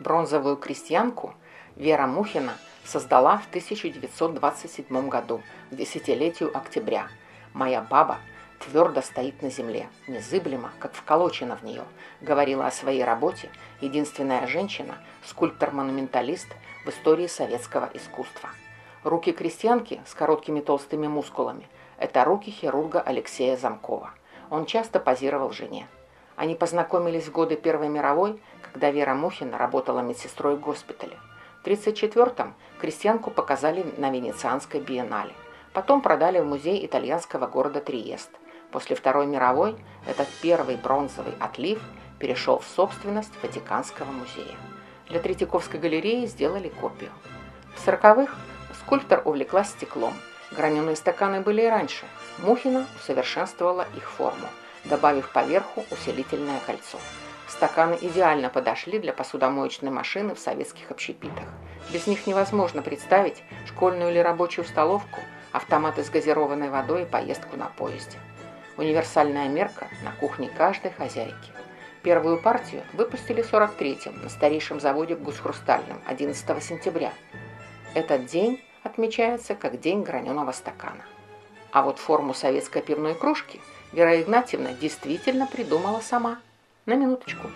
Бронзовую крестьянку Вера Мухина создала в 1927 году, к десятилетию октября. Моя баба твердо стоит на земле, незыблемо, как вколочена в нее, говорила о своей работе единственная женщина, скульптор-монументалист в истории советского искусства. Руки крестьянки с короткими толстыми мускулами – это руки хирурга Алексея Замкова. Он часто позировал жене. Они познакомились в годы Первой мировой, когда Вера Мухина работала медсестрой в госпитале. В 1934-м крестьянку показали на Венецианской биеннале. Потом продали в музей итальянского города Триест. После Второй мировой этот первый бронзовый отлив перешел в собственность Ватиканского музея. Для Третьяковской галереи сделали копию. В 40-х скульптор увлеклась стеклом. Граненые стаканы были и раньше. Мухина усовершенствовала их форму добавив поверху усилительное кольцо. Стаканы идеально подошли для посудомоечной машины в советских общепитах. Без них невозможно представить школьную или рабочую столовку, автоматы с газированной водой и поездку на поезде. Универсальная мерка на кухне каждой хозяйки. Первую партию выпустили в 43-м на старейшем заводе в Гусхрустальном 11 сентября. Этот день отмечается как день граненого стакана. А вот форму советской пивной кружки – Вера Игнатьевна действительно придумала сама. На минуточку.